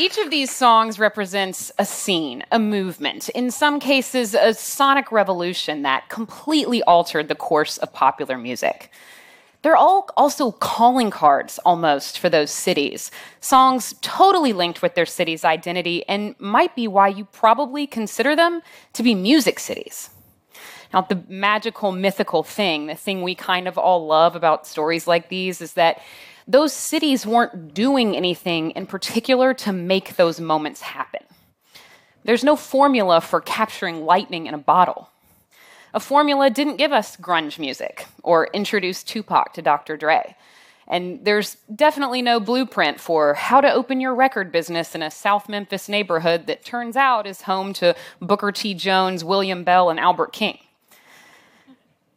Each of these songs represents a scene, a movement, in some cases, a sonic revolution that completely altered the course of popular music. They're all also calling cards almost for those cities, songs totally linked with their city's identity and might be why you probably consider them to be music cities. Now, the magical, mythical thing, the thing we kind of all love about stories like these, is that those cities weren't doing anything in particular to make those moments happen. There's no formula for capturing lightning in a bottle. A formula didn't give us grunge music or introduce Tupac to Dr. Dre. And there's definitely no blueprint for how to open your record business in a South Memphis neighborhood that turns out is home to Booker T. Jones, William Bell, and Albert King.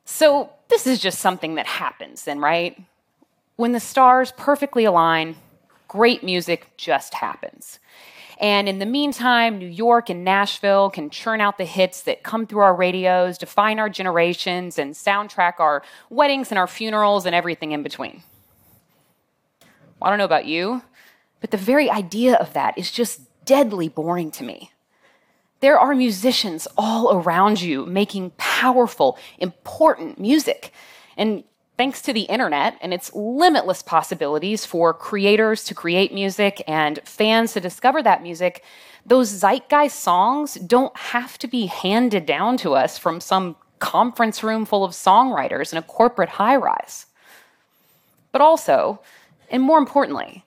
So, this is just something that happens, then, right? When the stars perfectly align, great music just happens. And in the meantime, New York and Nashville can churn out the hits that come through our radios, define our generations, and soundtrack our weddings and our funerals and everything in between. Well, I don't know about you, but the very idea of that is just deadly boring to me. There are musicians all around you making powerful, important music. And thanks to the internet and its limitless possibilities for creators to create music and fans to discover that music, those zeitgeist songs don't have to be handed down to us from some conference room full of songwriters in a corporate high rise. But also, and more importantly,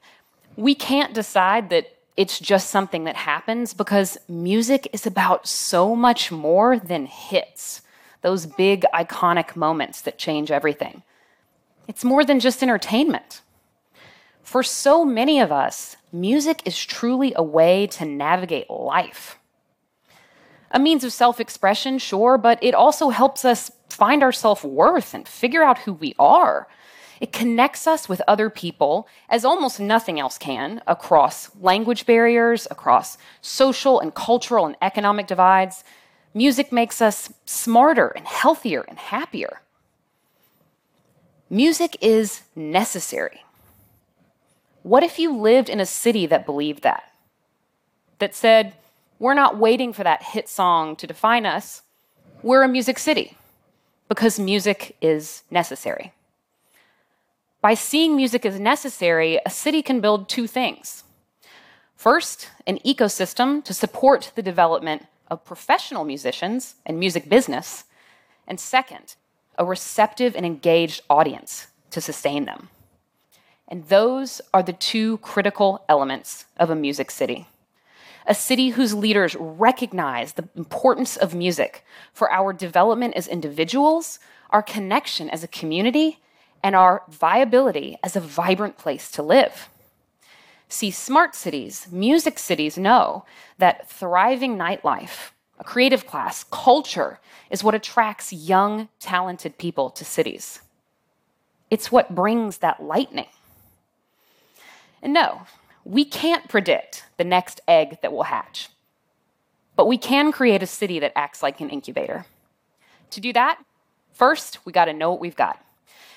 we can't decide that it's just something that happens because music is about so much more than hits, those big iconic moments that change everything. It's more than just entertainment. For so many of us, music is truly a way to navigate life. A means of self expression, sure, but it also helps us find our self worth and figure out who we are. It connects us with other people as almost nothing else can across language barriers, across social and cultural and economic divides. Music makes us smarter and healthier and happier. Music is necessary. What if you lived in a city that believed that? That said, we're not waiting for that hit song to define us. We're a music city because music is necessary. By seeing music as necessary, a city can build two things. First, an ecosystem to support the development of professional musicians and music business. And second, a receptive and engaged audience to sustain them. And those are the two critical elements of a music city. A city whose leaders recognize the importance of music for our development as individuals, our connection as a community, and our viability as a vibrant place to live. See, smart cities, music cities know that thriving nightlife, a creative class, culture is what attracts young, talented people to cities. It's what brings that lightning. And no, we can't predict the next egg that will hatch, but we can create a city that acts like an incubator. To do that, first, we got to know what we've got.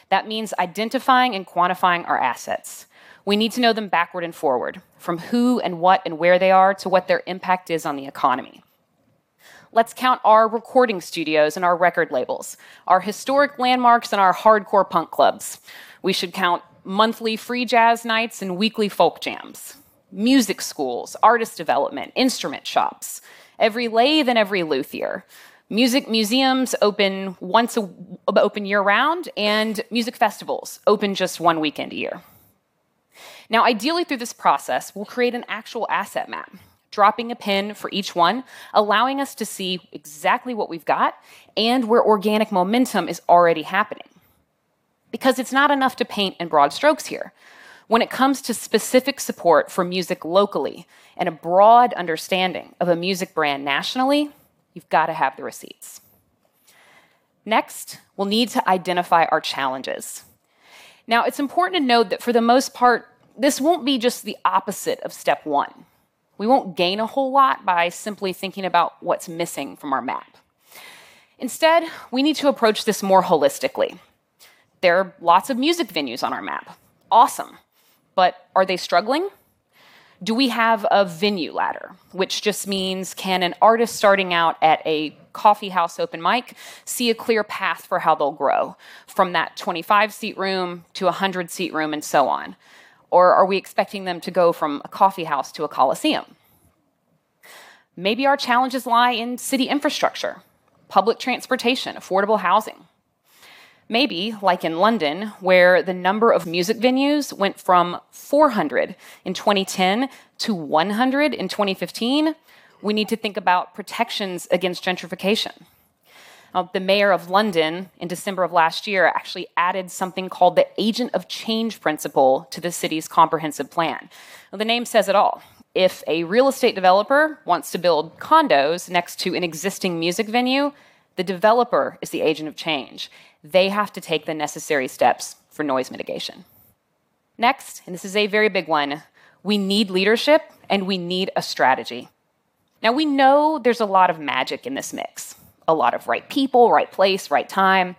That means identifying and quantifying our assets. We need to know them backward and forward, from who and what and where they are to what their impact is on the economy. Let's count our recording studios and our record labels, our historic landmarks and our hardcore punk clubs. We should count monthly free jazz nights and weekly folk jams, music schools, artist development, instrument shops, every lathe and every luthier. Music museums open once a, open year round, and music festivals open just one weekend a year. Now, ideally, through this process, we'll create an actual asset map dropping a pin for each one, allowing us to see exactly what we've got and where organic momentum is already happening. Because it's not enough to paint in broad strokes here. When it comes to specific support for music locally and a broad understanding of a music brand nationally, you've got to have the receipts. Next, we'll need to identify our challenges. Now, it's important to note that for the most part, this won't be just the opposite of step one. We won't gain a whole lot by simply thinking about what's missing from our map. Instead, we need to approach this more holistically. There are lots of music venues on our map. Awesome. But are they struggling? Do we have a venue ladder, which just means can an artist starting out at a coffee house open mic see a clear path for how they'll grow from that 25 seat room to a 100 seat room and so on? Or are we expecting them to go from a coffee house to a coliseum? Maybe our challenges lie in city infrastructure, public transportation, affordable housing. Maybe, like in London, where the number of music venues went from 400 in 2010 to 100 in 2015, we need to think about protections against gentrification. Now, the mayor of London in December of last year actually added something called the agent of change principle to the city's comprehensive plan. Well, the name says it all. If a real estate developer wants to build condos next to an existing music venue, the developer is the agent of change. They have to take the necessary steps for noise mitigation. Next, and this is a very big one, we need leadership and we need a strategy. Now, we know there's a lot of magic in this mix a lot of right people, right place, right time.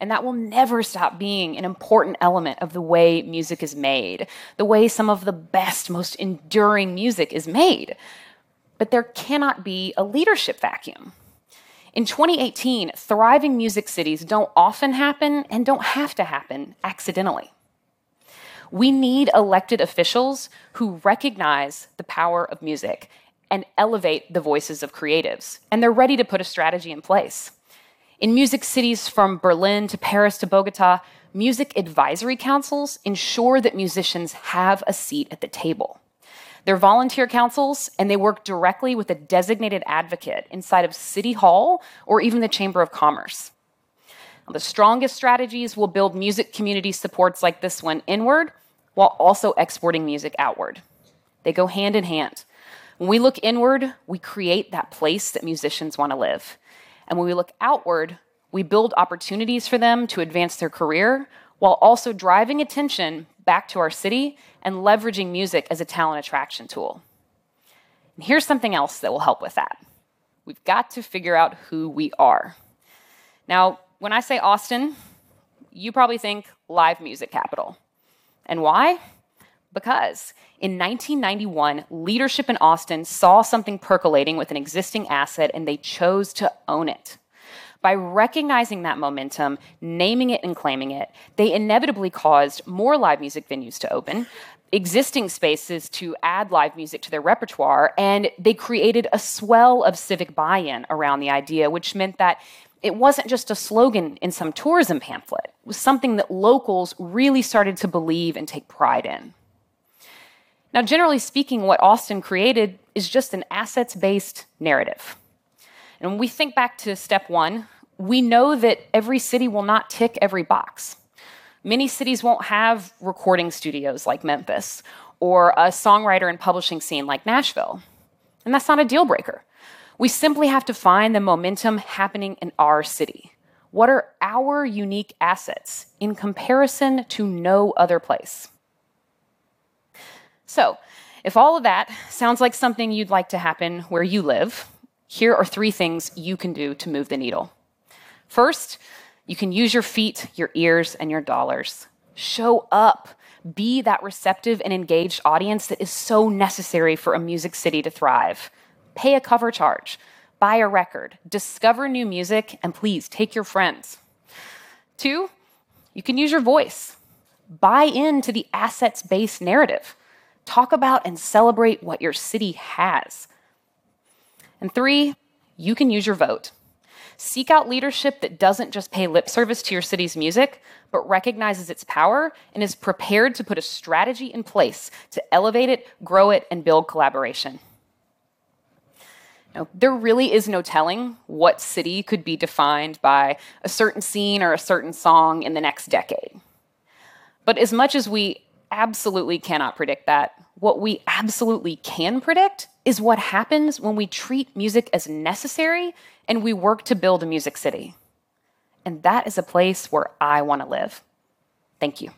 And that will never stop being an important element of the way music is made, the way some of the best, most enduring music is made. But there cannot be a leadership vacuum. In 2018, thriving music cities don't often happen and don't have to happen accidentally. We need elected officials who recognize the power of music and elevate the voices of creatives, and they're ready to put a strategy in place. In music cities from Berlin to Paris to Bogota, music advisory councils ensure that musicians have a seat at the table. They're volunteer councils, and they work directly with a designated advocate inside of City Hall or even the Chamber of Commerce. Now, the strongest strategies will build music community supports like this one inward while also exporting music outward. They go hand in hand. When we look inward, we create that place that musicians want to live. And when we look outward, we build opportunities for them to advance their career while also driving attention back to our city and leveraging music as a talent attraction tool. And here's something else that will help with that we've got to figure out who we are. Now, when I say Austin, you probably think live music capital. And why? Because in 1991, leadership in Austin saw something percolating with an existing asset and they chose to own it. By recognizing that momentum, naming it and claiming it, they inevitably caused more live music venues to open, existing spaces to add live music to their repertoire, and they created a swell of civic buy in around the idea, which meant that it wasn't just a slogan in some tourism pamphlet, it was something that locals really started to believe and take pride in. Now, generally speaking, what Austin created is just an assets based narrative. And when we think back to step one, we know that every city will not tick every box. Many cities won't have recording studios like Memphis or a songwriter and publishing scene like Nashville. And that's not a deal breaker. We simply have to find the momentum happening in our city. What are our unique assets in comparison to no other place? So, if all of that sounds like something you'd like to happen where you live, here are three things you can do to move the needle. First, you can use your feet, your ears, and your dollars. Show up. Be that receptive and engaged audience that is so necessary for a music city to thrive. Pay a cover charge, buy a record, discover new music, and please take your friends. Two, you can use your voice. Buy into the assets based narrative. Talk about and celebrate what your city has. And three, you can use your vote. Seek out leadership that doesn't just pay lip service to your city's music, but recognizes its power and is prepared to put a strategy in place to elevate it, grow it, and build collaboration. Now, there really is no telling what city could be defined by a certain scene or a certain song in the next decade. But as much as we absolutely cannot predict that. What we absolutely can predict is what happens when we treat music as necessary and we work to build a music city. And that is a place where I want to live. Thank you.